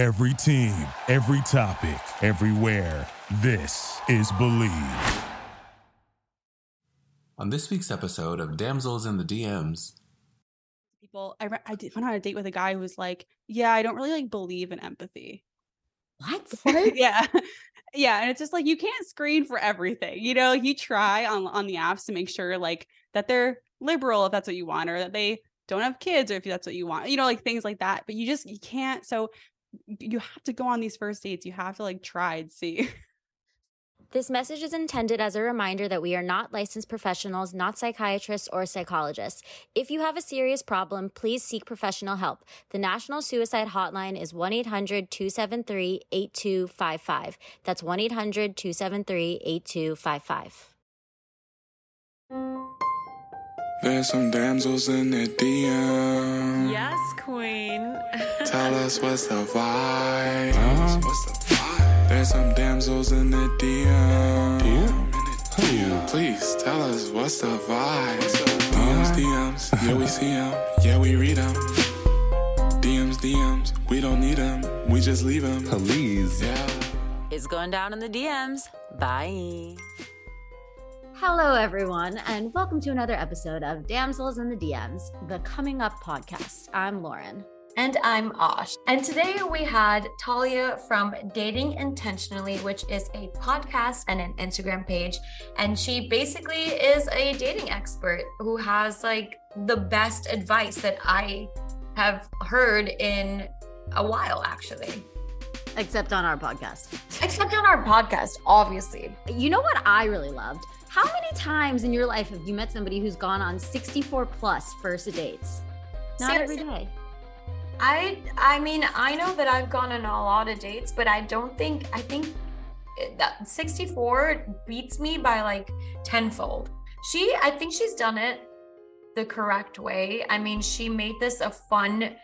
Every team, every topic, everywhere. This is Believe. On this week's episode of Damsels in the DMs, people I, re- I did, went on a date with a guy who was like yeah i don't really like believe in empathy What? yeah yeah and it's just like you can't screen for everything you know you try on on the apps to make sure like that they're liberal if that's what you want or that they don't have kids or if that's what you want you know like things like that but you just you can't so you have to go on these first dates you have to like try and see This message is intended as a reminder that we are not licensed professionals, not psychiatrists or psychologists. If you have a serious problem, please seek professional help. The National Suicide Hotline is 1 800 273 8255. That's 1 800 273 8255. There's some damsels in the DM. Yes, queen. Tell us what's the vibe. Uh-huh. What's the vibe? There's some damsels in the DM. Who? Please tell us what's the vibe. DMs, DMs, yeah we see them, yeah we read them. DMs, DMs, we don't need them, we just leave them. please. Yeah. It's going down in the DMs. Bye. Hello, everyone, and welcome to another episode of Damsels in the DMs, the Coming Up podcast. I'm Lauren. And I'm Osh. And today we had Talia from Dating Intentionally, which is a podcast and an Instagram page. And she basically is a dating expert who has like the best advice that I have heard in a while, actually. Except on our podcast. Except on our podcast, obviously. You know what I really loved? How many times in your life have you met somebody who's gone on 64 plus first dates? Not every Seriously. day. I I mean, I know that I've gone on a lot of dates, but I don't think I think that 64 beats me by like tenfold. She I think she's done it the correct way. I mean, she made this a fun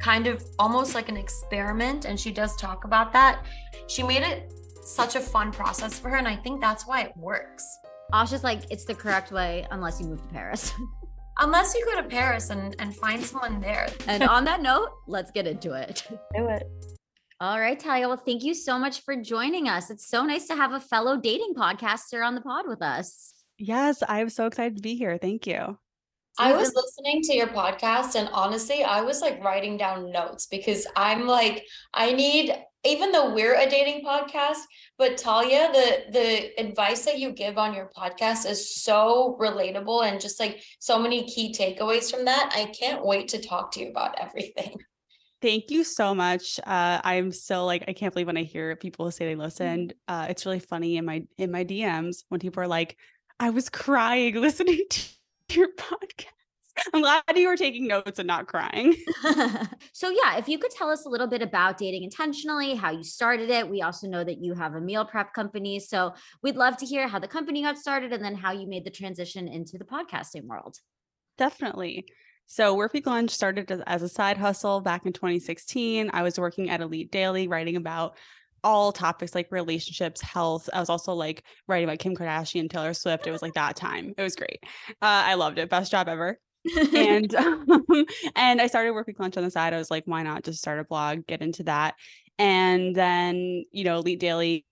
kind of almost like an experiment and she does talk about that. She made it such a fun process for her and I think that's why it works. Osh is like, it's the correct way unless you move to Paris. Unless you go to Paris and and find someone there. and on that note, let's get into it. Do it. All right, Talia. Well, thank you so much for joining us. It's so nice to have a fellow dating podcaster on the pod with us. yes i'm so excited to be here thank you I was listening to your podcast and honestly, I was like writing down notes because I'm like, I need, even though we're a dating podcast, but Talia, the the advice that you give on your podcast is so relatable and just like so many key takeaways from that. I can't wait to talk to you about everything. Thank you so much. Uh, I'm still like I can't believe when I hear people say they listened. Uh, it's really funny in my in my DMs when people are like, "I was crying listening to your podcast." I'm glad you were taking notes and not crying. so, yeah, if you could tell us a little bit about dating intentionally, how you started it. We also know that you have a meal prep company. So, we'd love to hear how the company got started and then how you made the transition into the podcasting world. Definitely. So, Work Week Lunch started as, as a side hustle back in 2016. I was working at Elite Daily, writing about all topics like relationships, health. I was also like writing about Kim Kardashian, Taylor Swift. It was like that time. It was great. Uh, I loved it. Best job ever. and um, and I started Work Week Lunch on the side. I was like, why not just start a blog, get into that, and then you know, Elite Daily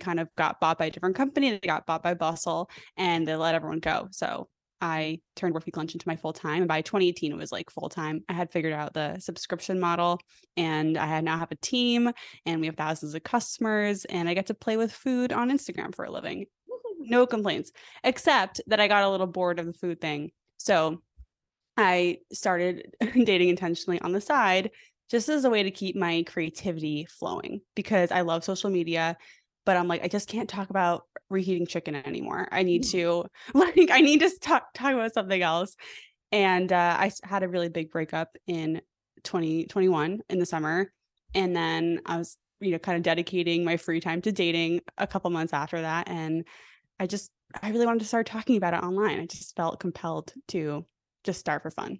kind of got bought by a different company. They got bought by Bustle, and they let everyone go. So I turned Work Week Lunch into my full time. And by 2018, it was like full time. I had figured out the subscription model, and I now have a team, and we have thousands of customers, and I get to play with food on Instagram for a living. No complaints, except that I got a little bored of the food thing. So I started dating intentionally on the side just as a way to keep my creativity flowing because I love social media, but I'm like, I just can't talk about reheating chicken anymore. I need to like I need to talk talk about something else. And uh, I had a really big breakup in 2021 in the summer. And then I was, you know, kind of dedicating my free time to dating a couple months after that. And I just I really wanted to start talking about it online. I just felt compelled to just start for fun.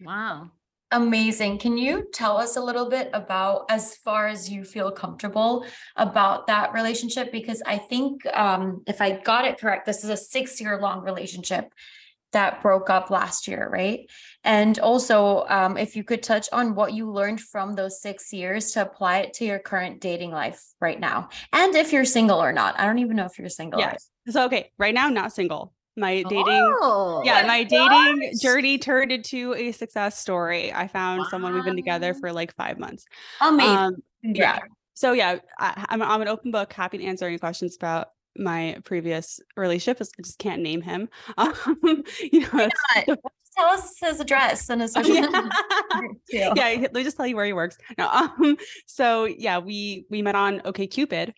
Wow. Amazing. Can you tell us a little bit about, as far as you feel comfortable about that relationship? Because I think, um, if I got it correct, this is a six year long relationship. that broke up last year, right? And also, um, if you could touch on what you learned from those six years to apply it to your current dating life right now, and if you're single or not. I don't even know if you're single. Yes. So okay, right now not single. My dating Oh. yeah, my dating gosh. journey turned into a success story. I found someone we've been together for like five months. Amazing. Um, yeah. So yeah, I, I'm I'm an open book, happy to answer any questions about my previous relationship. I just can't name him. Um, you know, it's- Not- Just tell us his address and his Oh, social yeah. yeah, let me just tell you where he works. No, um, so yeah, we we met on OkCupid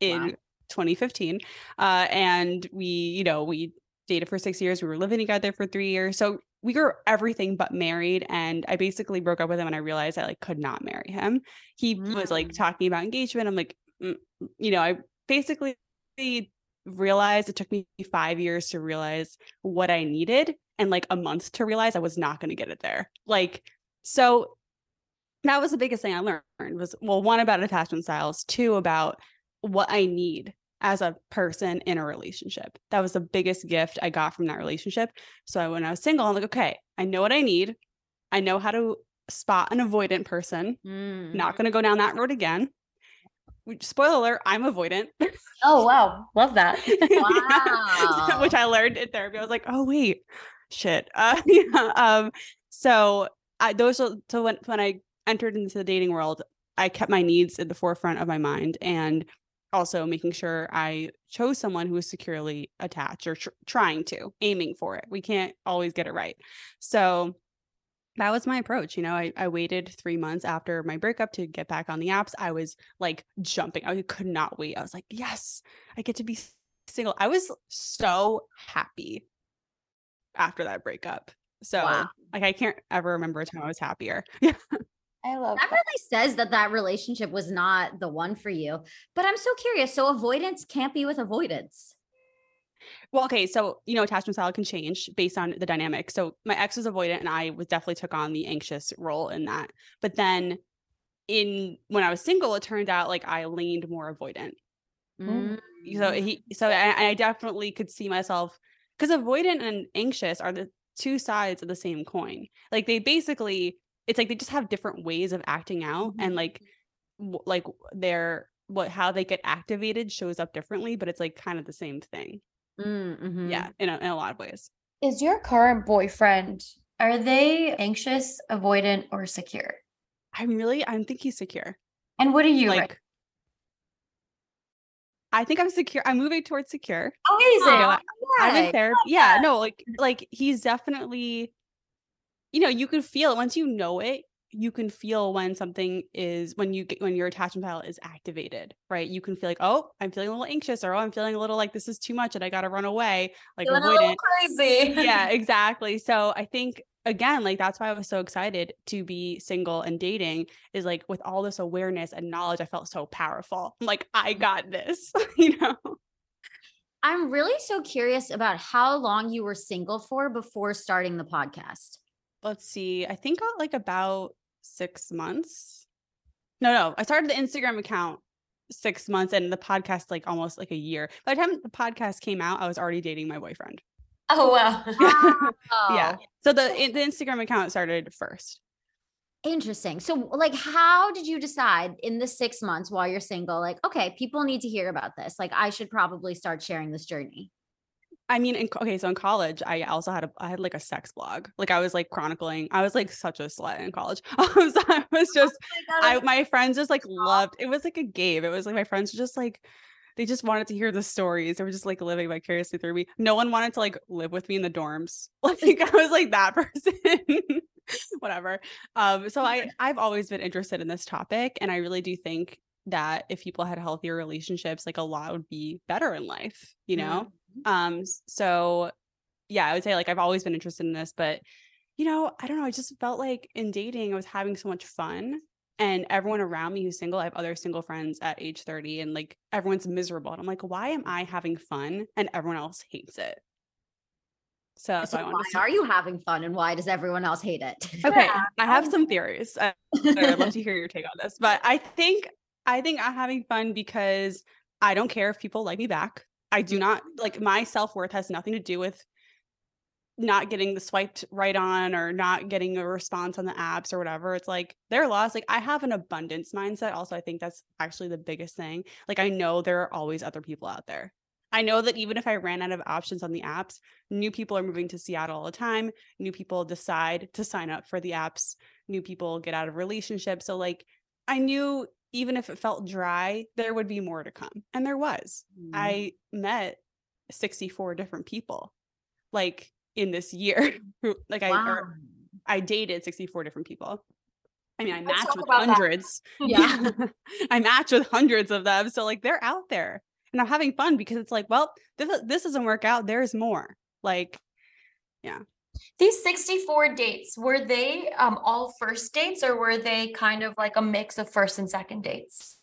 in Wow. 2015, uh, and we you know we dated for six years. We were living together for three years, so we were everything but married. And I basically broke up with him, and I realized I like could not marry him. He was like Mm. talking about engagement. I'm like, mm, you know, I basically realized it took me five years to realize what I needed and like a month to realize I was not going to get it there. Like, so that was the biggest thing I learned was well, one about attachment styles, two about what I need as a person in a relationship. That was the biggest gift I got from that relationship. So when I was single, I'm like, okay, I know what I need. I know how to spot an avoidant person. Mm. Not going to go down that road again. Which, spoiler alert, I'm avoidant. Oh wow, love that. Wow. which I learned in therapy. I was like, oh wait, shit. Uh, yeah. Um. So I those so when when I entered into the dating world, I kept my needs at the forefront of my mind and also making sure I chose someone who was securely attached or tr- trying to, aiming for it. We can't always get it right. So that was my approach. You know, I, I waited three months after my breakup to get back on the apps. I was like jumping. I could not wait. I was like, yes, I get to be single. I was so happy after that breakup. So Wow. like I can't ever remember a time I was happier. Yeah. I love That that. really says that that relationship was not the one for you. But I'm so curious. So avoidance can't be with avoidance. Well, okay, so you know, attachment style can change based on the dynamic. So my ex was avoidant, and I was definitely took on the anxious role in that. But then, in when I was single, it turned out like I leaned more avoidant. Mm. So he, so I, I definitely could see myself because avoidant and anxious are the two sides of the same coin. Like they basically, it's like they just have different ways of acting out, and like, w- like their what how they get activated shows up differently, but it's like kind of the same thing. Mm, mhm. Yeah, in a, in a lot of ways. Is your current boyfriend are they anxious, avoidant, or secure? I'm really, I think he's secure. And what are you like, like? I think I'm secure. I'm moving towards secure. Amazing. You know, I- I'm in therapy. Yeah, no, like, like he's definitely, you know, you can feel it once you know it. You can feel when something is when you get when your attachment style is activated, right? You can feel like, oh, I'm feeling a little anxious, or oh, I'm feeling a little like this is too much, and I got to run away, like Feeling a avoidant. little crazy. yeah, exactly. So I think again, like that's why I was so excited to be single and dating is like with all this awareness and knowledge, I felt so powerful. I'm like, I mm-hmm. got this, you know? I'm really so curious about how long you were single for before starting the podcast. Let's see. I think uh, like about six months. No, no. I started the Instagram account six months and the podcast like almost like a year. By the time the podcast came out, I was already dating my boyfriend. Oh wow. Yeah. Oh, So the the Instagram account started first. Interesting. So, like, how did you decide in the six months while you're single, like, okay, people need to hear about this? Like, I should probably start sharing this journey. I mean, in, okay, so in college, I also had a, I had like a sex blog. Like I was like chronicling. I was like such a slut in college. So I was just, I my friends just like loved. It was like a game. It was like my friends just like, they just wanted to hear the stories. They were just like living vicariously through me. No one wanted to like live with me in the dorms. Like I was like that person. Whatever. Um. So I I've always been interested in this topic, and I really do think that if people had healthier relationships, like a lot would be better in life. You know. Um, so yeah, I would say like I've always been interested in this, but you know, I don't know. I just felt like in dating, I was having so much fun. And everyone around me who's single, I have other single friends at age 30, and like everyone's miserable. And I'm like, why am I having fun and everyone else hates it? So, So, why I why wanted to are you having fun and why does everyone else hate it? Okay, I have some theories. Uh, I'd love to hear your take on this, but I think I think I'm having fun because I don't care if people like me back. I do not like my self worth has nothing to do with not getting the swiped right on or not getting a response on the apps or whatever. It's like they're lost. Like I have an abundance mindset. Also, I think that's actually the biggest thing. Like I know there are always other people out there. I know that even if I ran out of options on the apps, new people are moving to Seattle all the time. New people decide to sign up for the apps. New people get out of relationships. So like I knew even if it felt dry, there would be more to come. And there was. Mhm. I met 64 different people like in this year. who- like I wow. or I dated 64 different people. I mean, I Let's matched with about that. hundreds. Yeah. I match with hundreds of them. So like they're out there. And I'm having fun because it's like, well, this this doesn't work out. There's more. Like These 64 dates, were they um all first dates or were they kind of like a mix of first and second dates?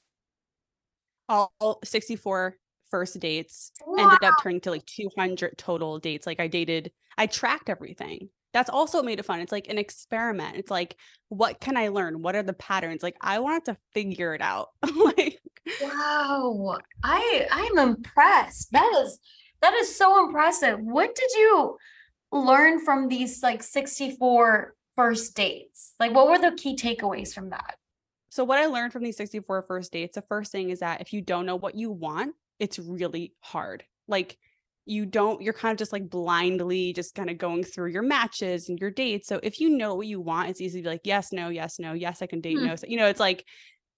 all 64 first dates ended up turning to like 200 total dates. Like I dated, I tracked everything. That's also made it fun. It's like an experiment. It's like, what can I learn? What are the patterns? Like I wanted to figure it out. like Wow. I I'm impressed. That is that is so impressive. What did you learn from these like 64 first dates? Like what were the key takeaways from that? So what I learned from these 64 first dates, the first thing is that if you don't know what you want, it's really hard. Like you don't you're kind of just like blindly just kind of going through your matches and your dates. So if you know what you want, it's easy to be like yes, no, yes, no, yes, I can date, Hmm. no. So, you know, it's like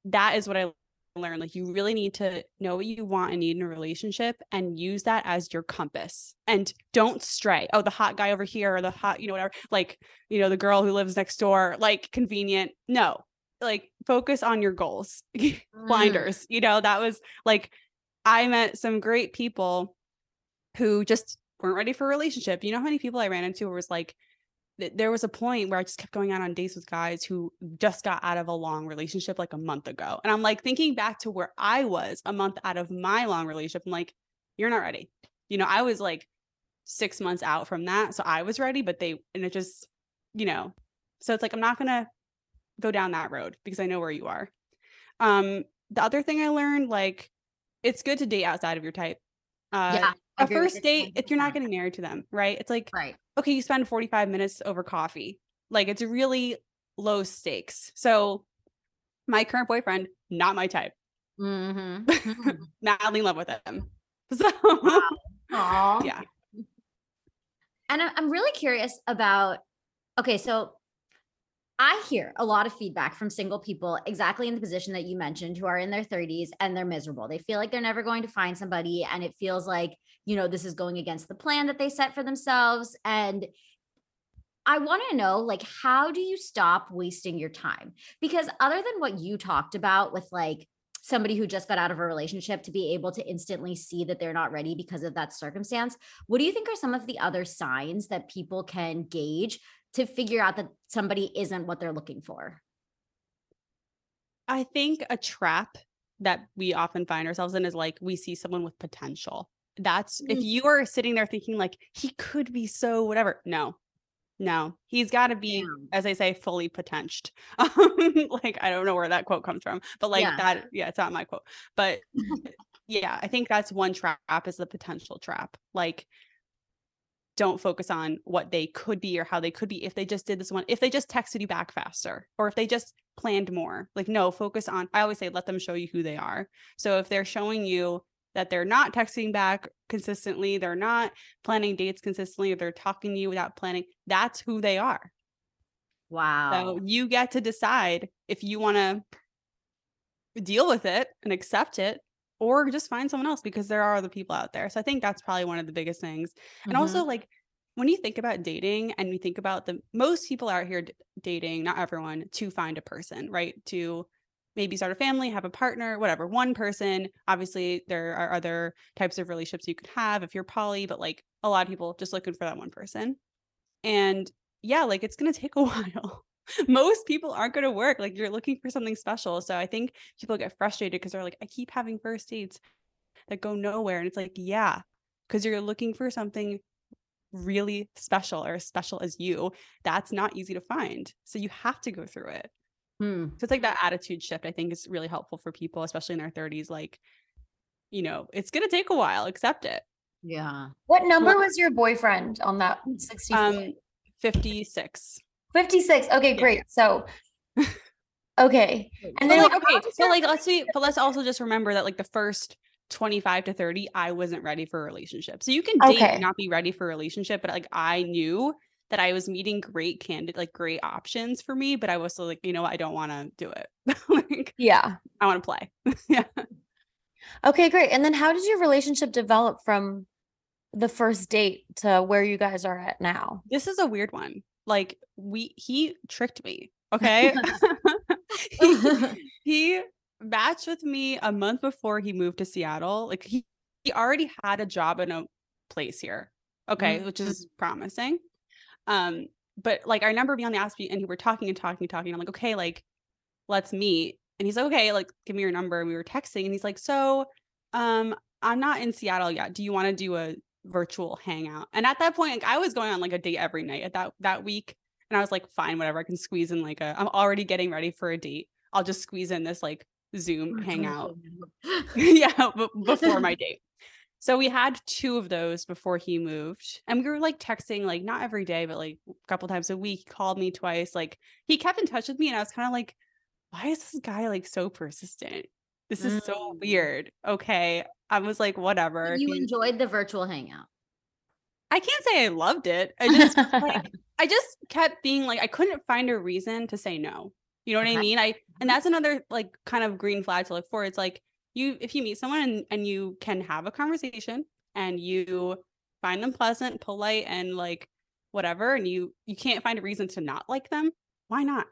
that is what I learned. Like you really need to know what you want and need in a relationship and use that as your compass. And don't stray. Oh, the hot guy over here or the hot, you know, whatever. Like, you know, the girl who lives next door, like convenient. No, like focus on your goals Mm. blinders you know that was like i met some great people who just weren't ready for a relationship you know how many people i ran into was like th- there was a point where i just kept going out on dates with guys who just got out of a long relationship like a month ago and i'm like thinking back to where i was a month out of my long relationship i'm like you're not ready you know i was like six months out from that so i was ready but they and it just you know so it's like i'm not gonna go down that road because I know where you are. Um, the other thing I learned, like, it's good to date outside of your type. Uh, yeah. A first date, if you're not getting married to them, right? It's like, right. okay, you spend 45 minutes over coffee. Like, it's really low stakes. So, my current boyfriend, not my type. Mm-hmm. Madly in love with him. So, Aw. yeah. And I'm really curious about okay, so I hear a lot of feedback from single people exactly in the position that you mentioned who are in their 30s and they're miserable. They feel like they're never going to find somebody and it feels like, you know, this is going against the plan that they set for themselves and I want to know like how do you stop wasting your time? Because other than what you talked about with like somebody who just got out of a relationship to be able to instantly see that they're not ready because of that circumstance, what do you think are some of the other signs that people can gauge to figure out that somebody isn't what they're looking for? I think a trap that we often find ourselves in is like we see someone with potential. That's if Mm. you are sitting there thinking like he could be so whatever. No, no, he's got to be, Yeah. as I say, fully potential. Um, like I don't know where that quote comes from, but like Yeah. that, yeah, it's not my quote. But yeah, I think that's one trap is the potential trap. Like don't focus on what they could be or how they could be if they just did this one if they just texted you back faster or if they just planned more like no focus on i always say let them show you who they are so if they're showing you that they're not texting back consistently they're not planning dates consistently or they're talking to you without planning that's who they are Wow. so you get to decide if you want to deal with it and accept it or just find someone else because there are other people out there. So I think that's probably one of the biggest things. And mm-hmm. also like when you think about dating and you think about the most people out here d- dating, not everyone, to find a person, right? To maybe start a family, have a partner, whatever, one person. Obviously, there are other types of relationships you could have if you're poly, but like a lot of people just looking for that one person. And yeah, like it's going to take a while. Most people aren't going to work. Like you're looking for something special. So I think people get frustrated because they're like, I keep having first dates that go nowhere. And it's like, yeah, because you're looking for something really special or as special as you. That's not easy to find. So you have to go through it. Hmm. So it's like that attitude shift, I think is really helpful for people, especially in their 30s. Like, you know, it's going to take a while, accept it. Yeah. What number was your boyfriend on that 64? Um, 56. 56. Okay, great. So, okay. And then like, okay, so like, let's see, but let's also just remember that like the first 25 to 30, I wasn't ready for a relationship. So you can date Okay. and not be ready for a relationship, but like I knew that I was meeting great candidate, like great options for me, but I was still like, you know I don't want to do it. like, yeah. I want to play. yeah. Okay, great. And then how did your relationship develop from the first date to where you guys are at now? This is a weird one. Like we he tricked me. Okay. he, he matched with me a month before he moved to Seattle. Like he, he already had a job in a place here. Okay, which is promising. Um, but like I remember being on the app and we were talking and talking and talking. I'm like, okay, like let's meet. And he's like, okay, like give me your number. And we were texting and he's like, so um, I'm not in Seattle yet. Do you want to do a virtual hangout? And at that point, like I was going on like a date every night at that that week. And I was like, fine, whatever. I can squeeze in like a I'm already getting ready for a date. I'll just squeeze in this like Zoom hangout. yeah, b- before my date. So we had two of those before he moved. And we were like texting like not every day, but like a couple times a week. He called me twice. Like he kept in touch with me and I was kind of like, why is this guy like so persistent? This is so Mm. weird. Okay. I was like, whatever. You enjoyed the virtual hangout. I can't say I loved it. I just like I just kept being like I couldn't find a reason to say no. You know what I mean? I and that's another like kind of green flag to look for. It's like you if you meet someone and, and you can have a conversation and you find them pleasant, polite, and like whatever, and you you can't find a reason to not like them, why not?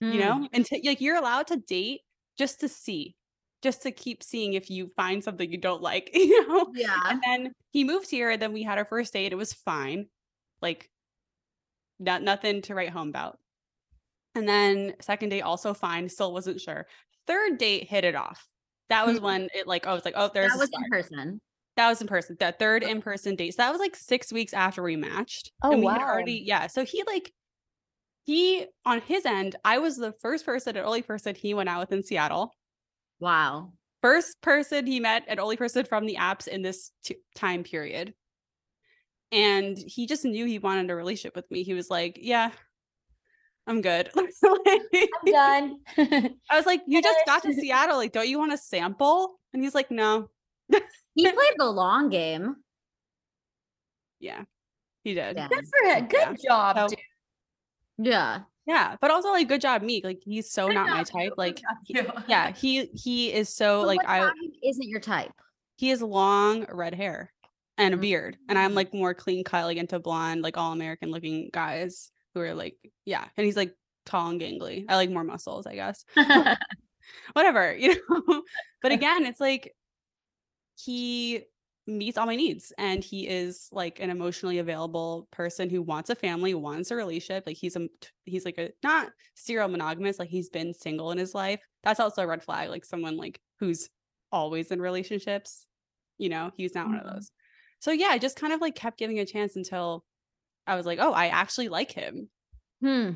You Mm. know? And to, like you're allowed to date just to see, just to keep seeing if you find something you don't like, you know? Yeah. And then he moved here. and Then we had our first date. It was fine. Like not nothing to write home about. And then second date also fine. Still wasn't sure. Third date hit it off. That was Hmm. when it like I was like, oh, there's That was in person. That was in person. That third in person date. So that was like six weeks after we matched. Oh, and we had already yeah. So he like he on his end, I was the first person and only person he went out with in Seattle Wow. first person he met and only person from the apps in this t- time period. And he just knew he wanted a relationship with me. He was like, "Yeah, I'm good." Like, I'm done. I was like, "You just got to Seattle. Like, don't you want a sample?" And he's like, "No." He played the long game. Yeah, he did. Yeah. Good for him. Good Yeah. job, So- dude. Yeah. Yeah, but also like, good job, Meek. Like, he's so Good not my job, you. type. Like, you. yeah, he he is so But like I. isn't your type. He has long red hair and a beard, and I'm Mm. like more clean cut, like into blonde, like all American looking guys who are like, yeah. And he's like tall and gangly. I like more muscles, I guess. Whatever, you know. but again, it's like he meets all my needs, and he is like an emotionally available person who wants a family, wants a relationship. Like he's a he's like a not serial monogamous, like he's been single in his life. That's also a red flag. Like someone like who's always in relationships. You know, he's not one of Mhm. those. So yeah, I just kind of like kept giving a chance until I was like, oh, I actually like him. Hmm.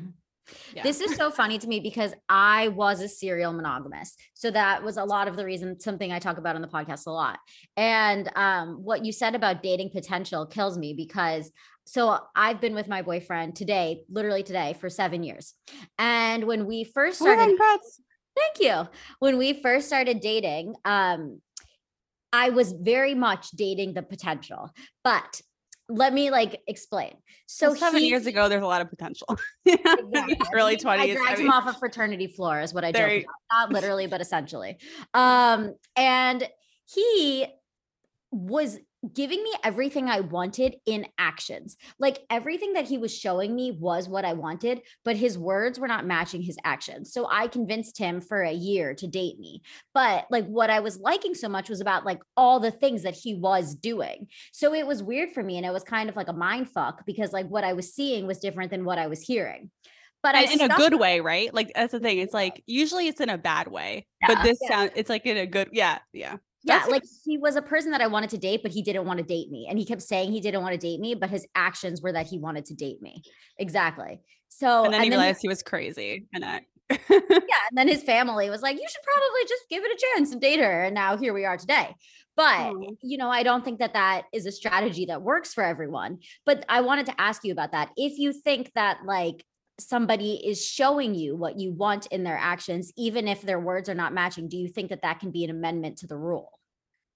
Yeah. This is so funny to me because I was a serial monogamous. So that was a lot of the reason, something I talk about on the podcast a lot. And um, what you said about dating potential kills me because so I've been with my boyfriend today, literally today, for seven years. And when we first Oh started, congrats. thank you. When we first started dating, um, I was very much dating the potential, but let me like explain. So So seven he- years ago, there's a lot of potential. Exactly. early I twenties. dragged him off a fraternity floor, is what I joke about. Not literally, but essentially. Um, and he was giving me everything I wanted in actions. Like everything that he was showing me was what I wanted, but his words were not matching his actions. So I convinced him for a year to date me. But like what I was liking so much was about like all the things that he was doing. So it was weird for me and it was kind of like a mind fuck because like what I was seeing was different than what I was hearing. But I in a good way, right? Like that's the thing. It's like usually it's in a bad way, but this Yeah. sound it's like in a good. Yeah, yeah. Yeah, That's- like he was a person that I wanted to date, but he didn't want to date me. And he kept saying he didn't want to date me, but his actions were that he wanted to date me. Exactly. So and then he he- realized he was crazy, and that yeah, and then his family was like, "You should probably just give it a chance and date her." And now here we are today. But Oh. you know, I don't think that that is a strategy that works for everyone. But I wanted to ask you about that. If you think that like somebody is showing you what you want in their actions, even if their words are not matching, do you think that that can be an amendment to the rule?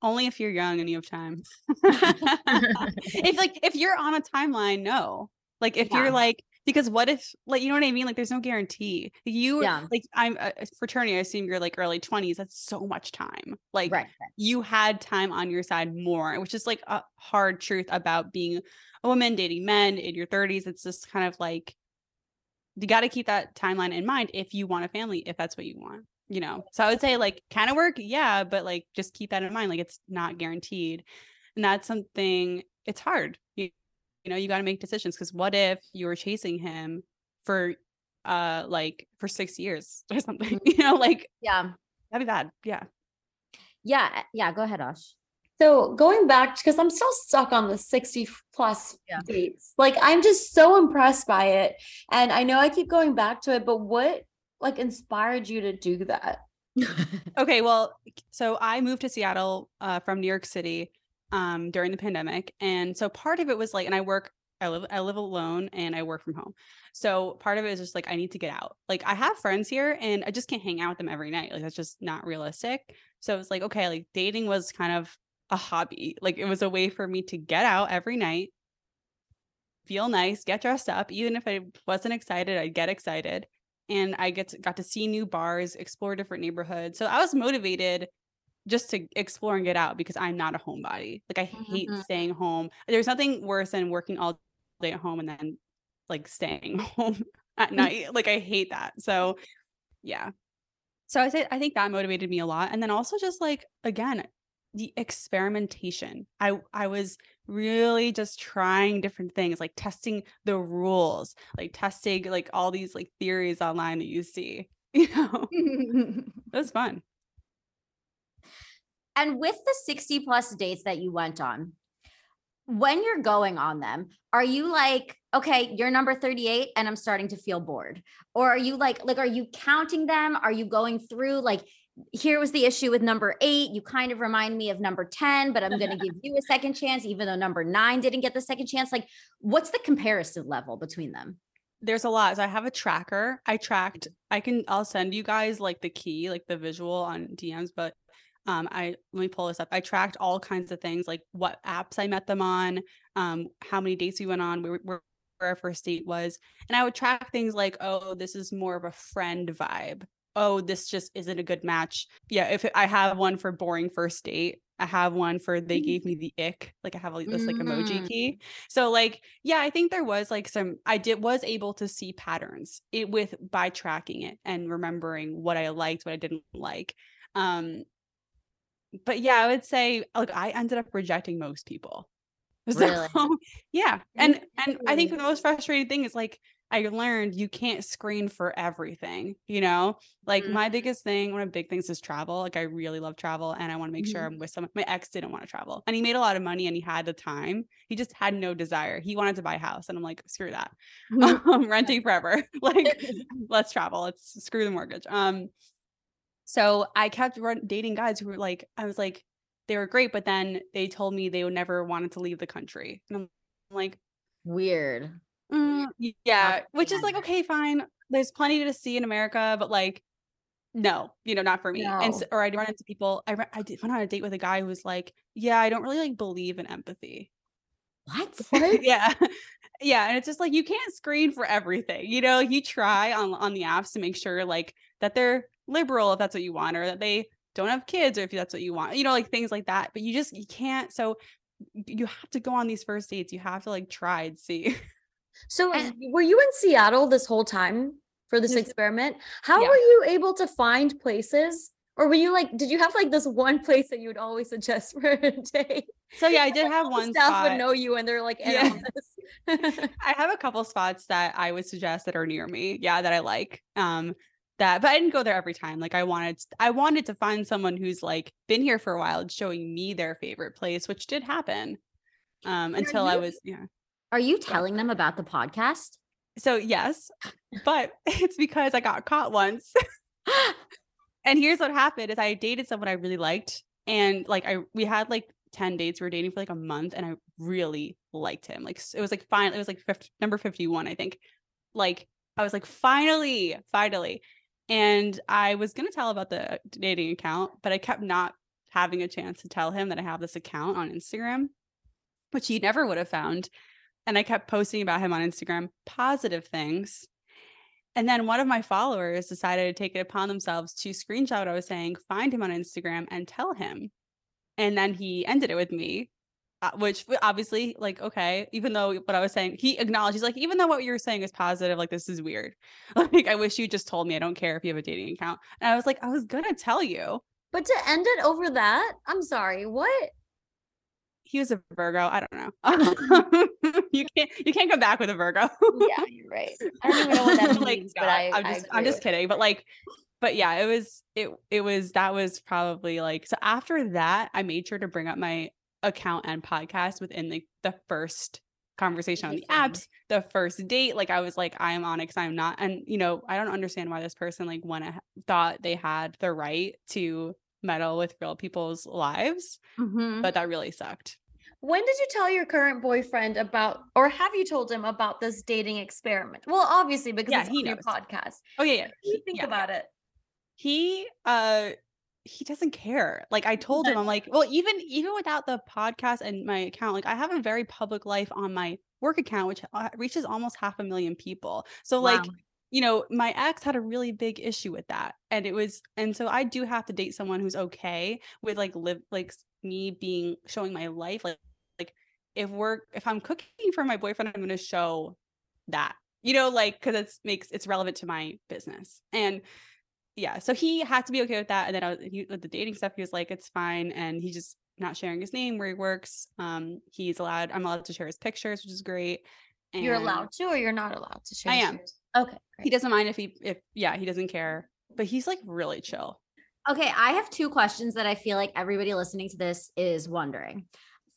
Only if you're young and you have time. if like if you're on a timeline, no. Like if Yeah. you're like because what if like you know what I mean? Like there's no guarantee. You Yeah. like I'm a a fraternity. I assume you're like early 20s. That's so much time. Like right. you had time on your side more, which is like a hard truth about being a woman dating men in your 30s. It's just kind of like you got to keep that timeline in mind if you want a family, if that's what you want, you know. So I would say like kind of work, yeah, but like just keep that in mind. Like it's not guaranteed, and that's something. It's hard. You, you know, you got to make decisions because what if you were chasing him for uh like for six years or something? You know, like Yeah. that'd be bad. Yeah. Yeah. Yeah. Go ahead, Ash. So going back, because I'm still stuck on the 60 plus Yeah. dates. Like I'm just so impressed by it. And I know I keep going back to it, but what like inspired you to do that? Okay, well, so I moved to Seattle uh, from New York City um, during the pandemic, and so part of it was like, and I work, I live, I live alone, and I work from home. So part of it is just like I need to get out. Like I have friends here, and I just can't hang out with them every night. Like that's just not realistic. So it was like, okay, like dating was kind of a hobby. Like it was a way for me to get out every night, feel nice, get dressed up. Even if I wasn't excited, I'd get excited and I get to, got to see new bars, explore different neighborhoods. So I was motivated just to explore and get out because I'm not a homebody. Like I hate Mhm. staying home. There's nothing worse than working all day at home and then like staying home at night. Like I hate that. So yeah. So I say I think that motivated me a lot. And then also just like again, the experimentation. I I was really just trying different things, like testing the rules, like testing like all these like theories online that you see. You know, it was fun. And with the 60 plus dates that you went on, when you're going on them, are you like, okay, you're number 38 and I'm starting to feel bored? Or are you like, like, are you counting them? Are you going through like, here was the issue with number eight. You kind of remind me of number 10, but I'm going to give you a second chance, even though number nine didn't get the second chance. Like, what's the comparison level between them? There's a lot. So I have a tracker. I tracked. I can. I'll send you guys like the key, like the visual on DMs. But um, I let me pull this up. I tracked all kinds of things, like what apps I met them on, um, how many dates we went on, where, where where our first date was, and I would track things like, oh, this is more of a friend vibe. Oh, this just isn't a good match. Yeah, if I have one for boring first date, I have one for they gave me the ick. Like I have this like emoji Mm. key. So like, yeah, I think there was like some I did was able to see patterns it with by tracking it and remembering what I liked, what I didn't like. Um but yeah, I would say like I ended up rejecting most people. So Really? yeah. And and I think the most frustrating thing is like I learned you can't screen for everything, you know? Like Mhm. my biggest thing, one of the big things is travel. Like I really love travel and I want to make sure Mhm. I'm with someone. My ex didn't want to travel and he made a lot of money and he had the time. He just had no desire. He wanted to buy a house and I'm like, screw that. um, renting forever. like let's travel. Let's screw the mortgage. Um so I kept run- dating guys who were like, I was like, they were great, but then they told me they would never wanted to leave the country. And I'm like, Weird. Mm, yeah, which is like okay, fine. There's plenty to see in America, but like, no, you know, not for me. And s No. or I'd run into people. I re- I did went on a date with a guy who was like, yeah, I don't really like believe in empathy. What? yeah, yeah, and it's just like you can't screen for everything. You know, you try on on the apps to make sure like that they're liberal if that's what you want, or that they don't have kids, or if that's what you want. You know, like things like that. But you just you can't. So you have to go on these first dates. You have to like try and see. So And- were you in Seattle this whole time for this experiment? How Yeah. were you able to find places? Or were you like, did you have like this one place that you would always suggest for a day? So yeah, I did have one staff spot. would know you and they're like Yeah. this. I have a couple spots that I would suggest that are near me. Yeah, that I like. Um that but I didn't go there every time. Like I wanted I wanted to find someone who's like been here for a while and showing me their favorite place, which did happen. Um until I you- was yeah. Are you telling them about the podcast? So yes, but it's because I got caught once. and here's what happened is I dated someone I really liked. And like I we had like 10 dates. We were dating for like a month and I really liked him. Like it was like fine. It was like 50, number 51, I think. Like I was like, finally, finally. And I was gonna tell about the dating account, but I kept not having a chance to tell him that I have this account on Instagram, which he never would have found. And I kept posting about him on Instagram, positive things. And then one of my followers decided to take it upon themselves to screenshot what I was saying, find him on Instagram, and tell him. And then he ended it with me, uh, which obviously, like, okay, even though what I was saying, he acknowledged, he's like, even though what you were saying is positive, like, this is weird. Like, I wish you just told me. I don't care if you have a dating account. And I was like, I was going to tell you. But to end it over that, I'm sorry. What? He was a Virgo. I don't know. you can't you can't go back with a Virgo. yeah, you're right. I don't even know what that means, like, but I, I'm just I'm just with kidding. But like, but yeah, it was it it was that was probably like so after that, I made sure to bring up my account and podcast within the the first conversation on the apps, the first date. Like I was like, I am on it because I'm not. And you know, I don't understand why this person like went thought they had the right to meddle with real people's lives, Mhm. but that really sucked. When did you tell your current boyfriend about, or have you told him about this dating experiment? Well, obviously because Yeah, it's he on your podcast. Oh yeah, yeah. You think yeah. about it? he uh he doesn't care like i told him i'm like well even even without the podcast and my account like i have a very public life on my work account which uh, reaches almost half a million people so like you know my ex had a really big issue with that and it was and so i do have to date someone who's okay with like live like me being showing my life like if we're if i'm cooking for my boyfriend i'm going to show that you know like because it's makes it's relevant to my business and yeah so he had to be okay with that and then I was, he, with the dating stuff he was like it's fine and he just not sharing his name where he works um he's allowed i'm allowed to share his pictures which is great You're allowed to, or you're not allowed to share? I am. Okay. he doesn't mind if he if yeah he doesn't care but he's like really chill Okay, I have two questions that I feel like everybody listening to this is wondering.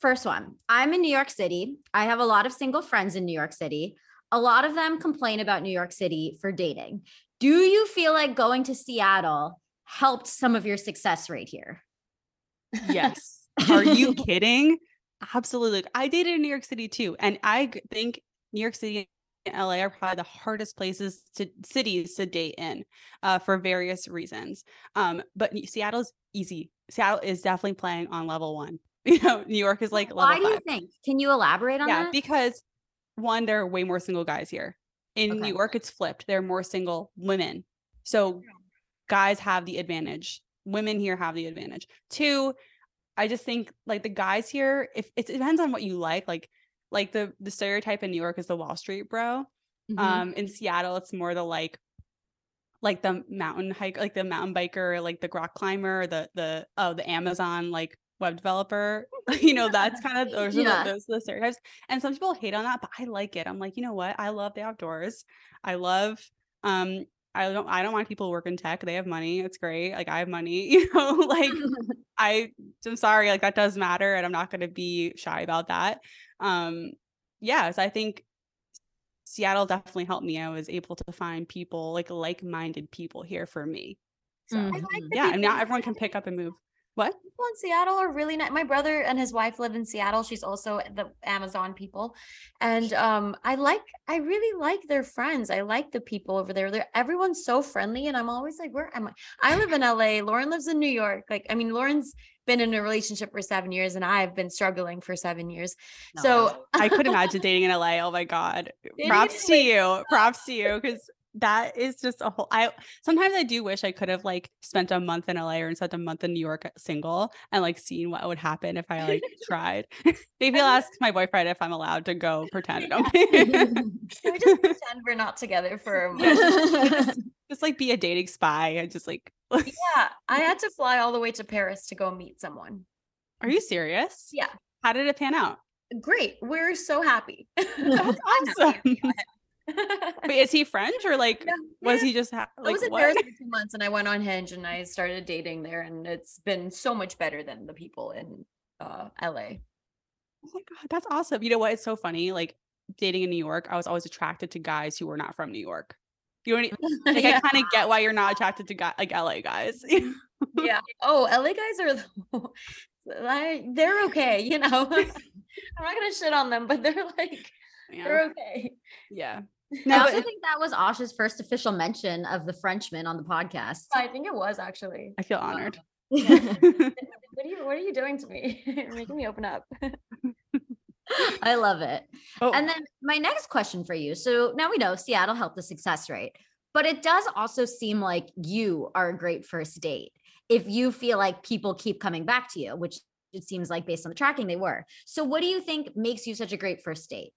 First one, I'm in New York City. I have a lot of single friends in New York City. A lot of them complain about New York City for dating. Do you feel like going to Seattle helped some of your success rate here? yes are you kidding absolutely i dated in new york city too and I think new york city and la are probably the hardest places to cities to date in uh, for various reasons um but seattle's easy seattle is definitely playing on level one you know new york is like Why do you five. think? Can you elaborate on yeah that? because one there are way more single guys here in Okay. new york it's flipped there are more single women so guys have the advantage women here have the advantage two i just think like the guys here if it depends on what you like like like the the stereotype in new york is the wall street bro Mhm. um in seattle it's more the like like the mountain hike like the mountain biker like the rock climber the the oh the amazon like web developer you know that's kind of those are Yeah. the, those are the stereotypes and some people hate on that but i like it i'm like you know what i love the outdoors i love um i don't i don't mind people who work in tech they have money it's great like i have money you know like I I'm sorry, like that does matter, and I'm not going to be shy about that. Um, yes, I think Seattle definitely helped me. I was able to find people like like-minded people here for me. So Mhm. I like yeah, and now everyone can pick up and move. What? people in Seattle are really nice. My brother and his wife live in Seattle. She's also the Amazon people. And um I like I really like their friends. I like the people over there. They're everyone's so friendly and I'm always like where am I? I live in LA. Lauren lives in New York. Like I mean Lauren's been in a relationship for 7 years and I've been struggling for 7 years. No, so I could imagine dating in LA. Oh my god. Props to you. Props to you because that is just a whole I sometimes I do wish I could have like spent a month in LA or spent a month in New York uh, single and like seen what would happen if I like tried. Maybe I'll ask my boyfriend if I'm allowed to go pretend. No. Can we just pretend we're not together for a month? just, just like be a dating spy and just like Yeah, I had to fly all the way to Paris to go meet someone. Are you serious? Yeah. How did it pan out? Great. We're so happy. That's awesome. Wait, is he French or like No, was yeah. he just ha- I like was in what? Paris for two months and I went on Hinge and I started dating there and it's been so much better than the people in uh LA. Oh my god, that's awesome. You know what? It's so funny. Like dating in New York, I was always attracted to guys who were not from New York. You know what I mean? Like Yeah. I kind of get why you're not attracted to guy, like LA guys. yeah. Oh, LA guys are like they're okay, you know. I'm not gonna shit on them, but they're like yeah. they're okay. yeah. I also but think that was Osh's first official mention of the Frenchman on the podcast. I think it was actually. I feel honored. What are you what are you doing to me? You're making me open up. I love it. oh, And then my next question for you. So now we know Seattle helped the success rate, but it does also seem like you are a great first date if you feel like people keep coming back to you, which it seems like based on the tracking they were. So what do you think makes you such a great first date?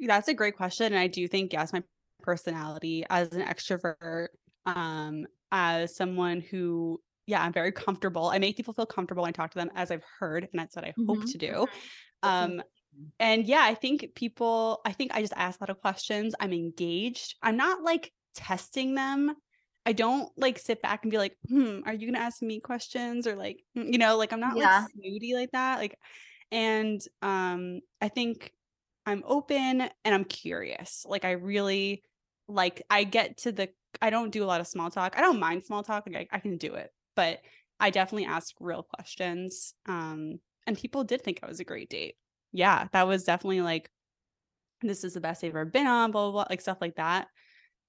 That's a great question. And I do think, yes, my personality as an extrovert, um, as someone who, yeah, I'm very comfortable. I make people feel comfortable when I talk to them, as I've heard, and that's what I hope Mhm. to do. Um, and yeah, I think people, I think I just ask a lot of questions. I'm engaged. I'm not like testing them. I don't like sit back and be like, hmm, are you gonna ask me questions? Or like, mm, you know, like I'm not Yeah. like snooty like that. Like, and um, I think I'm open and I'm curious. Like I really like I get to the I don't do a lot of small talk. I don't mind small talk. Like I, I can do it, but I definitely ask real questions. Um, and people did think I was a great date. Yeah, that was definitely like this is the best they've ever been on, blah blah blah, like stuff like that.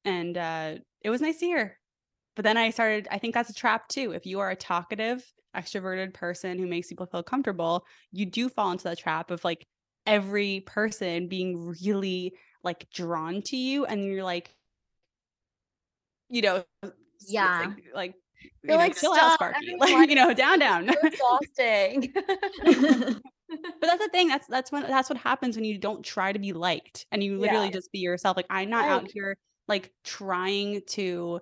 And uh it was nice to hear. But then I started, I think that's a trap too. If you are a talkative, extroverted person who makes people feel comfortable, you do fall into the trap of like every person being really like drawn to you and you're like you know Yeah. like, like you You're know, like, chill out sparky like you know down down So exhausting. but that's the thing that's that's when that's what happens when you don't try to be liked and you literally Yeah. just be yourself like i'm not out here like trying to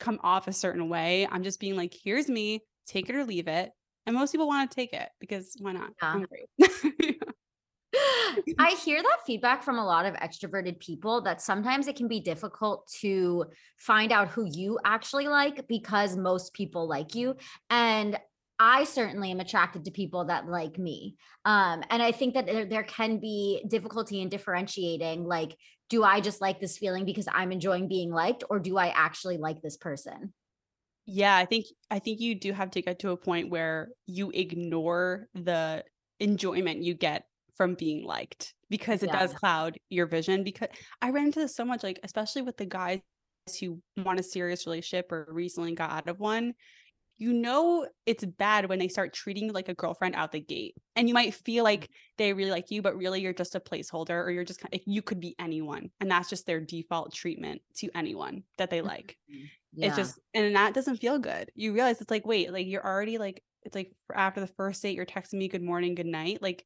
come off a certain way i'm just being like here's me take it or leave it and most people want to take it because why not Yeah. great I hear that feedback from a lot of extroverted people that sometimes it can be difficult to find out who you actually like because most people like you. And I certainly am attracted to people that like me. Um, and I think that there, there can be difficulty in differentiating like, do I just like this feeling because I'm enjoying being liked, or do I actually like this person? yeah i think i think you do have to get to a point where you ignore the enjoyment you get from being liked because it Yeah. does cloud your vision because i ran into this so much like especially with the guys who want a serious relationship or recently got out of one you know it's bad when they start treating you like a girlfriend out the gate and you might feel mm-hmm. like they really like you but really you're just a placeholder or you're just kind like you could be anyone and that's just their default treatment to anyone that they mm-hmm. like. It's just and that doesn't feel good. You realize it's like wait like you're already like it's like after the first date you're texting me good morning good night like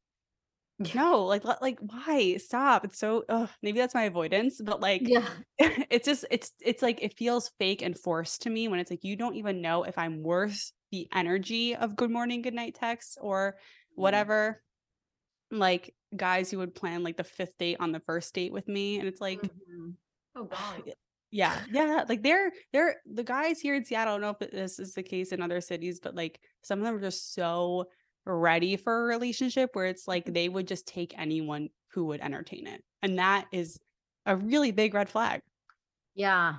no like like why stop it's so ugh, maybe that's my avoidance but like yeah. it's just it's it's like it feels fake and forced to me when it's like you don't even know if i'm worth the energy of good morning good night texts or whatever like guys who would plan like the fifth date on the first date with me and it's like Mhm. oh god. yeah yeah like they're they're the guys here in seattle i don't know if this is the case in other cities but like some of them are just so ready for a relationship where it's like mm-hmm. they would just take anyone who would entertain it and that is a really big red flag. Yeah.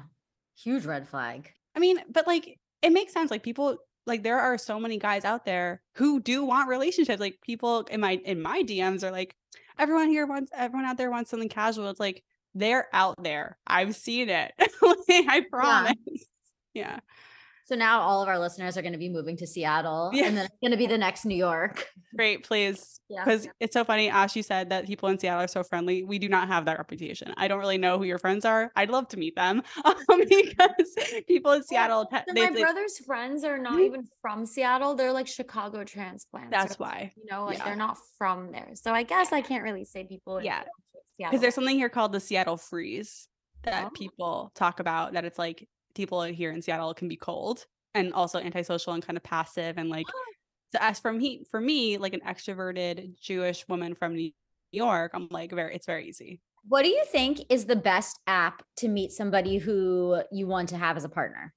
Huge red flag. i mean but like it makes sense like people like there are so many guys out there who do want relationships like people in my in my dms are like everyone here wants everyone out there wants something casual. It's like they're out there. I've seen it. I promise. Yeah So now all of our listeners are going to be moving to Seattle, Yeah. and then it's going to be the next New York. Great, please. Yeah. Because it's so funny. Ash, you said that people in Seattle are so friendly. We do not have that reputation. I don't really know who your friends are. I'd love to meet them um, because people in Seattle, te- So they, my they- brother's friends are not Mhm. even from Seattle. They're like Chicago transplants. that's or, why. You know, like Yeah. they're not from there. So I guess I can't really say people. Yeah. Because there's something here called the Seattle freeze that Oh. people talk about. That it's like people here in Seattle can be cold and also antisocial and kind of passive and like. So as for me, for me, like an extroverted Jewish woman from New York, I'm like very. It's very easy. What do you think is the best app to meet somebody who you want to have as a partner?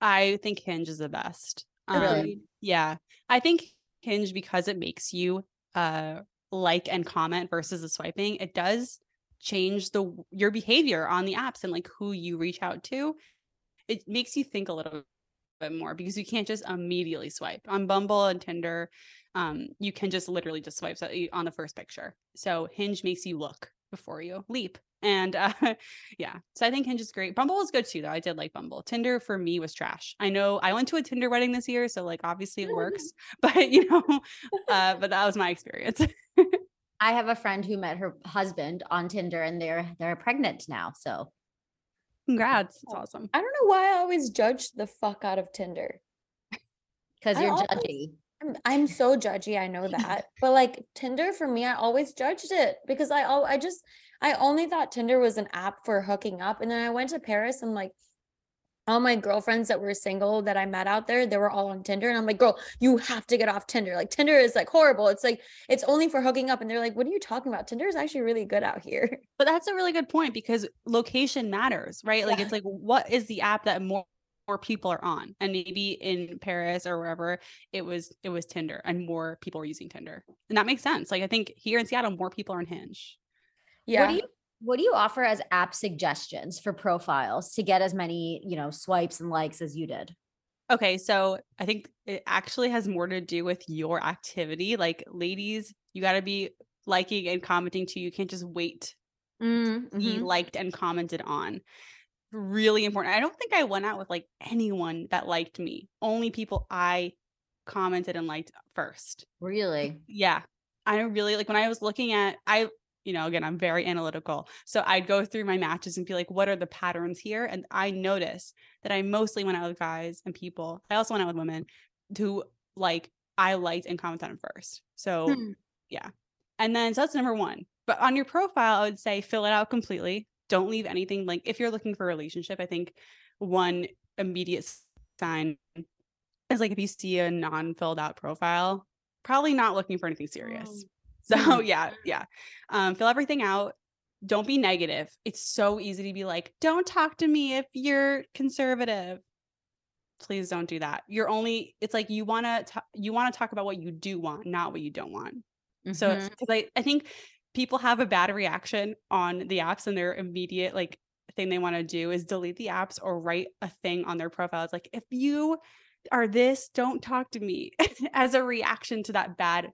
I think Hinge is the best. Really? Um, yeah, I think Hinge because it makes you uh like and comment versus the swiping, it does change the your behavior on the apps and like who you reach out to. It makes you think a little bit more because you can't just immediately swipe on Bumble and Tinder. Um, you can just literally just swipe on the first picture. So Hinge makes you look before you leap. And uh, yeah, so I think Hinge is great. Bumble was good too, though. I did like Bumble. Tinder for me was trash. I know I went to a Tinder wedding this year, so like obviously it works, but you know, uh, but that was my experience. I have a friend who met her husband on Tinder and they're they're pregnant now. So Congrats. It's oh, awesome. I don't know why I always judge the fuck out of Tinder. because you're always- judgy. I'm, I'm so judgy. I know that. But like Tinder for me, I always judged it because I al- I just I only thought Tinder was an app for hooking up. And then I went to Paris and like all my girlfriends that were single that I met out there, they were all on Tinder. And I'm like, girl, you have to get off Tinder. Like Tinder is like horrible. It's like it's only for hooking up. And they're like, what are you talking about? Tinder is actually really good out here. But that's a really good point because location matters, right? Like Yeah. it's like what is the app that more more people are on? And maybe in Paris or wherever it was it was Tinder and more people were using Tinder. And that makes sense. Like I think here in Seattle more people are on Hinge. Yeah. What do you what do you offer as app suggestions for profiles to get as many, you know, swipes and likes as you did? Okay, so I think it actually has more to do with your activity. Like ladies, you got to be liking and commenting too. You can't just wait Mm, be mhm. liked and commented on. Really important. I don't think I went out with like anyone that liked me. Only people I commented and liked first. Really? Yeah. I really like when I was looking at I you know, again, I'm very analytical. So I'd go through my matches and be like, what are the patterns here? And I noticed that I mostly went out with guys and people. I also went out with women who like I liked and commented on first. So Hmm. yeah. And then so that's number one. But on your profile, I would say fill it out completely. Don't leave anything like if you're looking for a relationship, I think one immediate sign is like if you see a non-filled out profile, probably not looking for anything serious. So Mhm. yeah, yeah. Um, fill everything out. Don't be negative. It's so easy to be like, don't talk to me if you're conservative. Please don't do that. You're only it's like you want to you want to talk about what you do want, not what you don't want. So Mhm. because I, I think people have a bad reaction on the apps and their immediate like thing they want to do is delete the apps or write a thing on their profile. It's like if you are this, don't talk to me as a reaction to that bad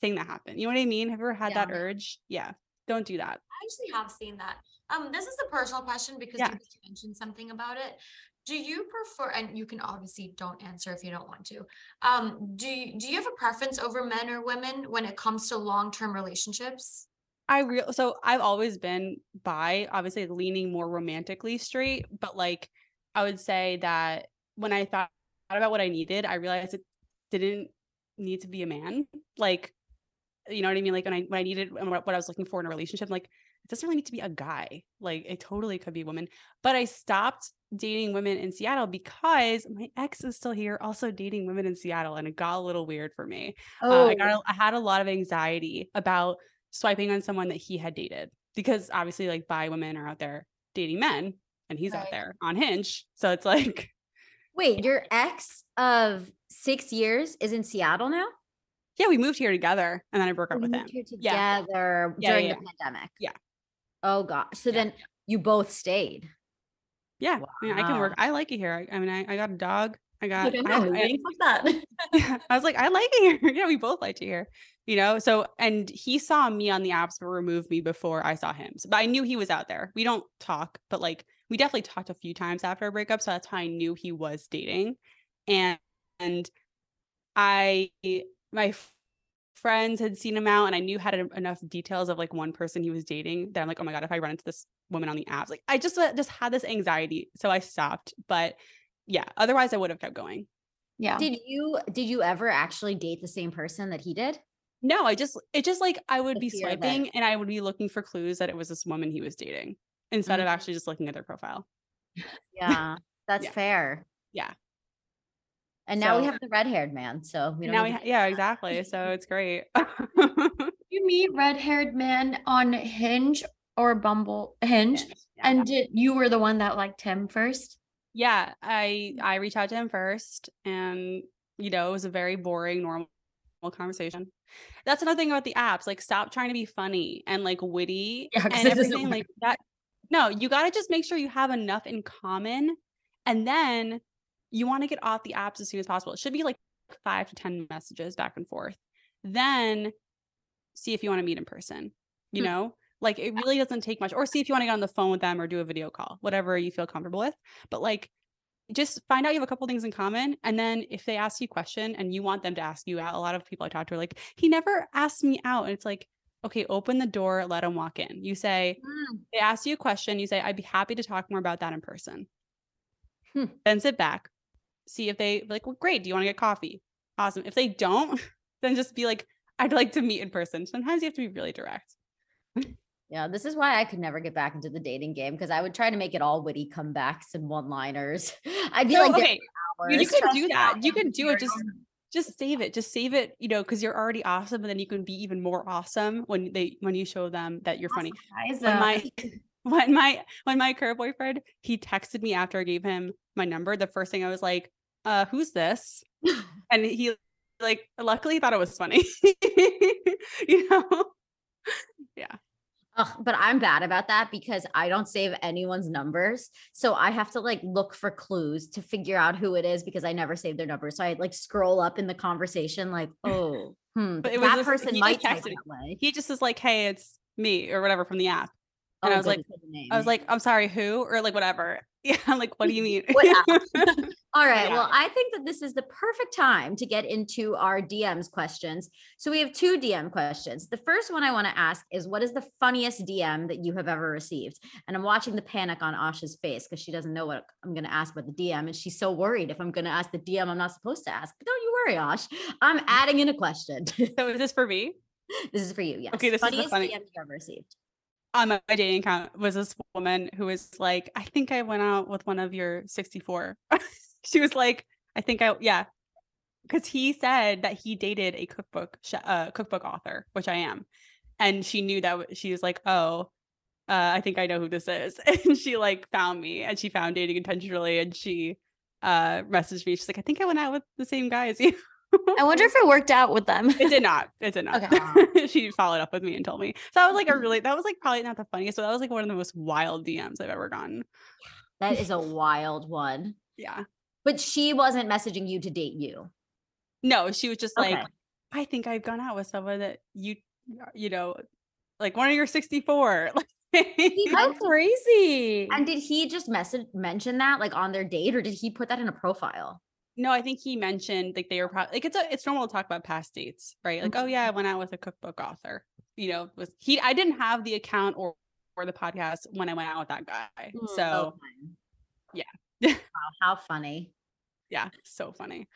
thing that happened. You know what I mean? Have you ever had that urge? Yeah. Don't do that. I actually have seen that. Um, this is a personal question because Yeah. you mentioned something about it. Do you prefer, and you can obviously don't answer if you don't want to. Um, do you, do you have a preference over men or women when it comes to long-term relationships? I real so I've always been by obviously leaning more romantically straight, but like I would say that when I thought about what I needed, I realized it didn't need to be a man. Like, you know what I mean? Like when I when I needed what I was looking for in a relationship, like it doesn't really need to be a guy. Like it totally could be a woman. But I stopped dating women in Seattle because my ex is still here, also dating women in Seattle, and it got a little weird for me. Uh, I got a, I had a lot of anxiety about swiping on someone that he had dated because obviously like bi women are out there dating men and he's out there on Hinge. So it's like Wait, your ex of six years is in Seattle now? Yeah, we moved here together and then I broke up You with him. here together Yeah, during yeah, the pandemic. Yeah. Oh gosh. So then you both stayed. Yeah, I, mean, I can work. I like it here. I, I mean, I, I got a dog. I got. Like, I, I- moving. That. I was like, I like it here. yeah, we both liked it here. You know, so and he saw me on the apps but removed me before I saw him. So, but I knew he was out there. We don't talk, but like we definitely talked a few times after our breakup. So that's how I knew he was dating. And and I my f- friends had seen him out and I knew had enough details of like one person he was dating that I'm like, oh my God, if I run into this woman on the apps, like I just uh, just had this anxiety. So I stopped. But yeah, otherwise I would have kept going. Yeah. Did you did you ever actually date the same person that he did? No, I just it just like I would The be fear that- swiping and I would be looking for clues that it was this woman he was dating instead of Mhm. actually just looking at their profile. Yeah, that's Yeah. fair. Yeah. And now we have the red haired man. So we And don't now we ha- yeah, exactly. So it's great. you meet red-haired man on Hinge or Bumble? Hinge. Yeah. And did you were the one that liked him first? yeah, I I reached out to him first and you know, it was a very boring normal conversation. That's another thing about the apps. Like, stop trying to be funny and like witty Yeah, 'cause and everything like that. No, you got to just make sure you have enough in common, and then you want to get off the apps as soon as possible. It should be like five to ten messages back and forth. Then see if you want to meet in person. You Hmm. know, like it really doesn't take much. Or see if you want to get on the phone with them or do a video call, whatever you feel comfortable with. But like just find out you have a couple things in common and then if they ask you a question and you want them to ask you out a lot of people i talk to are like he never asked me out and it's like okay open the door let him walk in you say Mm. they ask you a question you say i'd be happy to talk more about that in person Hmm. then sit back see if they like well, great do you want to get coffee? Awesome. If they don't then just be like i'd like to meet in person. Sometimes you have to be really direct. Yeah, this is why I could never get back into the dating game because I would try to make it all witty comebacks and one-liners. I'd be So, like, okay. you, you can do that. You can do it. just just save it. Just save it you know because you're already awesome and then you can be even more awesome when they when you show them that you're funny. When uh, my when my when my current boyfriend he texted me after i gave him my number. The first thing i was like uh who's this and he like luckily thought it was funny you know yeah Ugh, but I'm bad about that because I don't save anyone's numbers. So I have to like look for clues to figure out who it is because I never save their numbers. So I like scroll up in the conversation like, oh, hmm, But that person might just type texted me. that way. he just is like hey it's me or whatever from the app and Oh, I was like- it said the name. i was like i'm sorry who or like whatever yeah i'm like what do you mean What All right. Yeah. Well, I think that this is the perfect time to get into our DMs questions. So we have two DM questions. The first one I want to ask is what is the funniest DM that you have ever received? And I'm watching the panic on Asha's face because she doesn't know what I'm going to ask about the DM. And she's so worried if I'm going to ask the DM I'm not supposed to ask. But don't you worry, Ash. I'm adding in a question. so is this for me this is for you. Yes. Okay, this is the funniest funny- DM you ever received. On my dating account was this woman who was like, I think I went out with one of your 64. she was like, I think I, yeah. Because he said that he dated a cookbook, uh, cookbook author, which I am. And she knew that she was like, oh, uh, I think I know who this is. And she like found me and she found dating intentionally and she uh messaged me. She's like, I think I went out with the same guy as you. I wonder if it worked out with them. It did not. It did not. Okay. she followed up with me and told me. So that was like a really that was like probably not the funniest, but that was like one of the most wild DMs I've ever gotten. That is a wild one. Yeah. But she wasn't messaging you to date you. No, she was just like, Okay. I think I've gone out with someone that you you know, like one of your 64. How crazy. And did he just message mention that like on their date or did he put that in a profile? No, I think he mentioned like they were probably like it's a it's normal to talk about past dates, right? Like, oh yeah, I mm-hmm. went out with a cookbook author. You know, was he I didn't have the account or or the podcast when I went out with that guy. So Okay. yeah. Wow, how funny. yeah, so funny.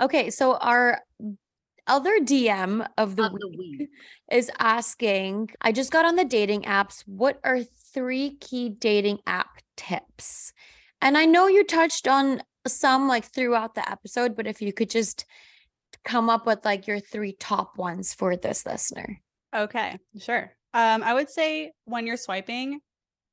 Okay, so our other DM of the Of the week week. is asking I just got on the dating apps. What are three key dating app tips? And I know you touched on some like throughout the episode, but if you could just come up with like your three top ones for this listener. Okay, sure. Um, I would say when you're swiping,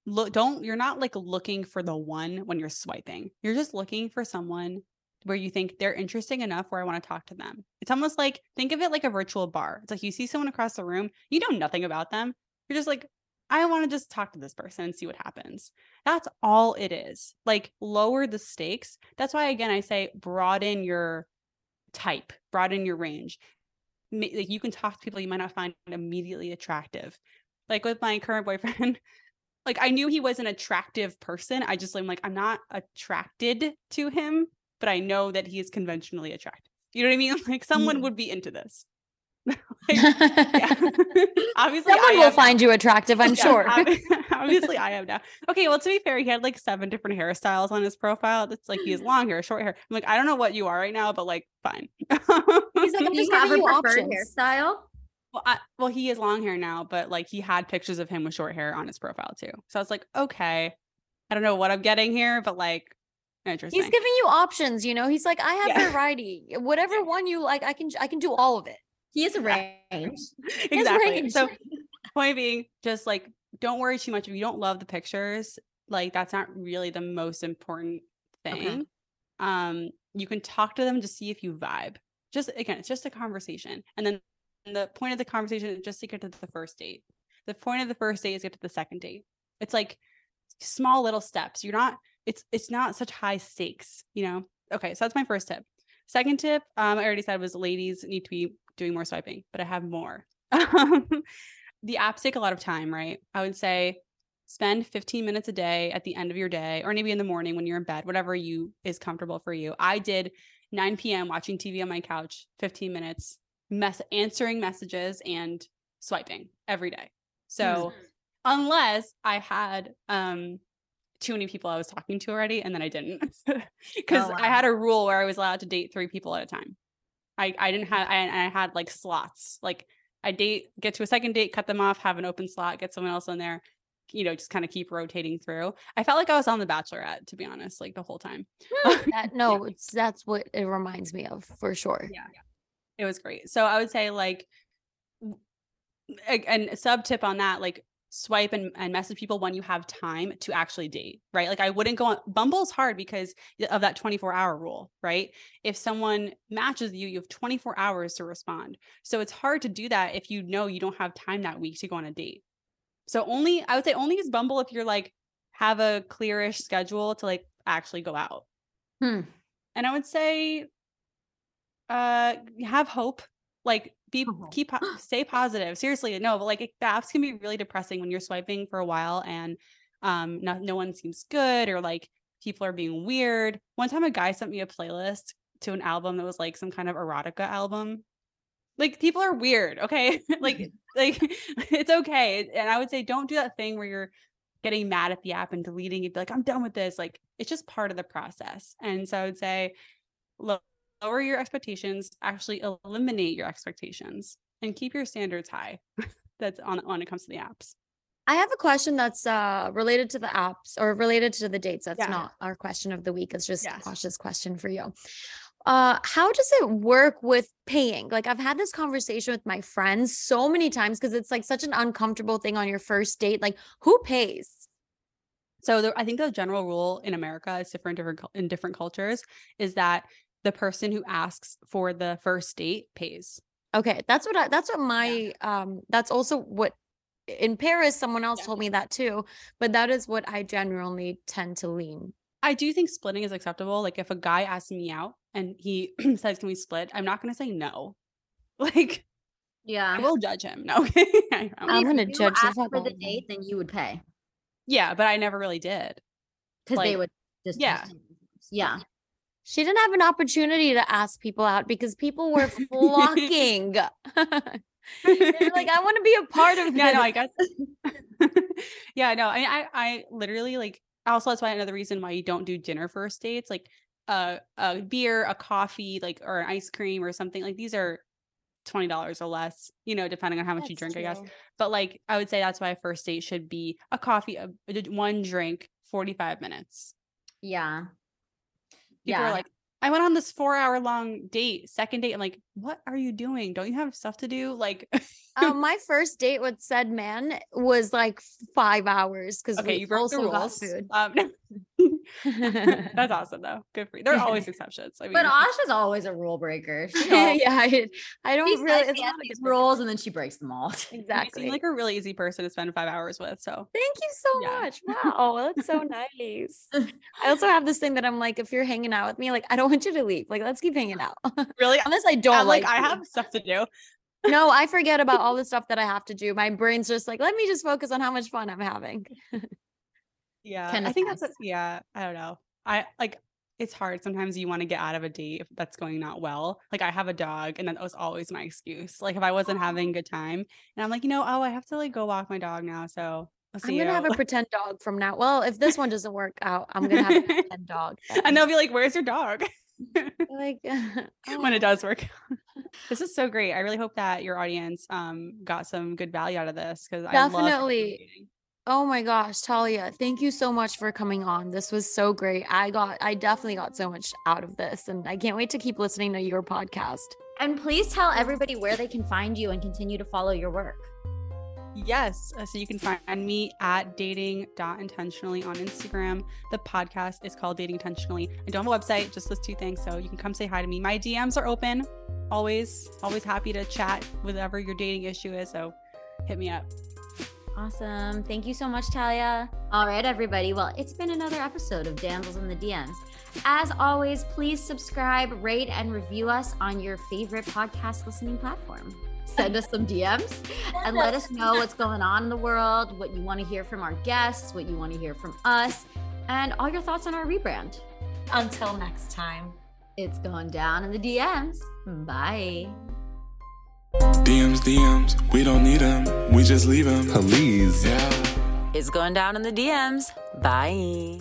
look don't you're not like looking for the one when you're swiping. You're just looking for someone where you think they're interesting enough where I want to talk to them. It's almost like think of it like a virtual bar. It's like you see someone across the room, you know nothing about them. You're just like, I want to just talk to this person and see what happens. That's all it is. Like lower the stakes. That's why again I say broaden your type, broaden your range. Like you can talk to people you might not find immediately attractive. Like with my current boyfriend, like I knew he was an attractive person. I just am like I'm not attracted to him, but I know that he is conventionally attractive. You know what I mean? Like someone Mm. would be into this. Like, yeah. Obviously, I Someone will am now. find you attractive, I'm Yeah, sure. Obviously, I am now. Okay, well, to be fair, he had like seven different hairstyles on his profile. It's like he has long hair, short hair. I'm like, I don't know what you are right now, but like, fine. He's like, I'm Do you just have giving a you preferred options. hairstyle? well, I, well, he has long hair now, but like he had pictures of him with short hair on his profile too. So I was like, okay, I don't know what I'm getting here, but like, interesting. He's giving you options, you know. He's like, I have Yeah. variety. Whatever one you like, I can I can do all of it. He is a range. exactly. range. So point being, just like don't worry too much if you don't love the pictures. Like that's not really the most important Okay. thing. Um, you can talk to them to see if you vibe. just again, it's just a conversation. And then the point of the conversation is just to get to the first date. The point of the first date is get to the second date. It's like small little steps. You're not, it's it's not such high stakes, you know. Okay, so that's my first tip. Second tip, um, I already said was ladies need to be doing more swiping, but I have more. the apps take a lot of time, right? I would say spend 15 minutes a day at the end of your day or maybe in the morning when you're in bed whatever you is comfortable for you i did 9 p.m watching tv on my couch 15 minutes mess answering messages and swiping every day so Mm. unless i had um too many people i was talking to already and then i didn't because Oh, i had a rule where i was allowed to date three people at a time i i didn't have I, I had like slots like i date get to a second date cut them off have an open slot get someone else in there you know just kind of keep rotating through. I felt like i was on the bachelorette to be honest like the whole time. That no, it's that's what it reminds me of for sure. yeah it was great. So i would say like and a sub tip on that like swipe and, and message people when you have time to actually date right? Like i wouldn't go on bumble's hard because of that 24 hour rule right? If someone matches you you have 24 hours to respond. So it's hard to do that if you know you don't have time that week to go on a date. So only i would say only use bumble if you're like have a clearish schedule to like actually go out. Hmm. and i would say uh have hope like be Oh. keep stay positive. Seriously no but like the apps can be really depressing when you're swiping for a while and um no, no one seems good or like people are being weird. One time a guy sent me a playlist to an album that was like some kind of erotica album. Like people are weird okay? Like like it's okay and i would say don't do that thing where you're getting mad at the app and deleting it be like i'm done with this. Like it's just part of the process and so i would say lo- lower your expectations actually eliminate your expectations and keep your standards high that's on when it comes to the apps I have a question that's uh related to the apps or related to the dates. That's Yeah. not our question of the week. It's just Yes. Question for you. Uh how does it work with paying? Like I've had this conversation with my friends so many times because it's like such an uncomfortable thing on your first date. Like who pays? So the, I think the general rule in America is different, different in different cultures is that the person who asks for the first date pays. Okay, that's what I that's what my um that's also what in Paris someone else Yeah. told me that too, but that is what I generally tend to lean. I do think splitting is acceptable. Like if a guy asks me out and he says, "Can we split?" I'm not going to say no. Like Yeah. I will judge him. No, I I'm gonna judge the asked fuck for the date, then you would pay yeah, but I never really did. because they would just yeah. test. Yeah. She didn't have an opportunity to ask people out because people were flocking. Like, I want to be a part of yeah, no. I guess. yeah, no, I, I, I literally like. Also, that's why another reason why you don't do dinner first dates, like uh, a beer, a coffee, like or an ice cream or something. Like these are twenty dollars or less, you know, depending on how much you That's drink, I guess. But like, I would say that's why a first date should be a coffee, a, a- one drink, forty five minutes. Yeah. People Yeah. are like, I went on this four hour long date, second date. I'm like, what are you doing? Don't you have stuff to do? Like, Uh, my first date with said man was like five hours because okay, we you broke the also got food. Um, that's awesome though. Good for you. There are always exceptions. I mean, But Asha's always a rule breaker. Yeah, I, I don't she really. It's she not has these good break. rules and then she breaks them all. you Exactly. seem like a really easy person to spend five hours with. So Thank you so Yeah. much. Wow, that's so nice. I also have this thing that I'm like, if you're hanging out with me, like I don't want you to leave. Like let's keep hanging out. really, Unless I don't I'm like, like I have stuff to do. No, I forget about all the stuff that I have to do. My brain's just like, let me just focus on how much fun I'm having. Yeah, Can I think that's a- yeah. I don't know. I like it's hard. Sometimes you want to get out of a date if that's going not well. Like I have a dog, and that was always my excuse. Like if I wasn't oh. having a good time, and I'm like, you know, oh, I have to like go walk my dog now. So I'm gonna you. have a pretend dog from now. Well, if this one doesn't work out, I'm gonna have a pretend dog. and they'll be like, "Where's your dog?" like when it "Oh." does work. This is so great. I really hope that your audience um got some good value out of this because I Definitely. Oh my gosh, Talia, thank you so much for coming on. This was so great. I got I definitely got so much out of this and I can't wait to keep listening to your podcast. And please tell everybody where they can find you and continue to follow your work. Yes. uh, So you can find me at dating.intentionally on Instagram. The podcast is called Dating Intentionally. I don't have a website, just those two things. So you can come say hi to me. My DMs are open. Always, always happy to chat whatever your dating issue is. So hit me up. Awesome. Thank you so much, Talia. All right, everybody. Well, it's been another episode of Damsels in the DMs. As always, please subscribe, rate, and review us on your favorite podcast listening platform. Send us some DMs and let us know what's going on in the world, what you want to hear from our guests, what you want to hear from us, and all your thoughts on our rebrand. Until next time. It's going down in the DMs. Bye. DMs, DMs, we don't need them, we just leave them. Please. Yeah. It's going down in the DMs. Bye.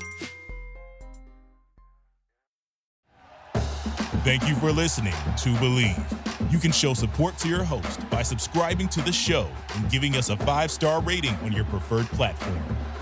Thank you for listening to Bleav. You can show support to your host by subscribing to the show and giving us a five star rating on your preferred platform.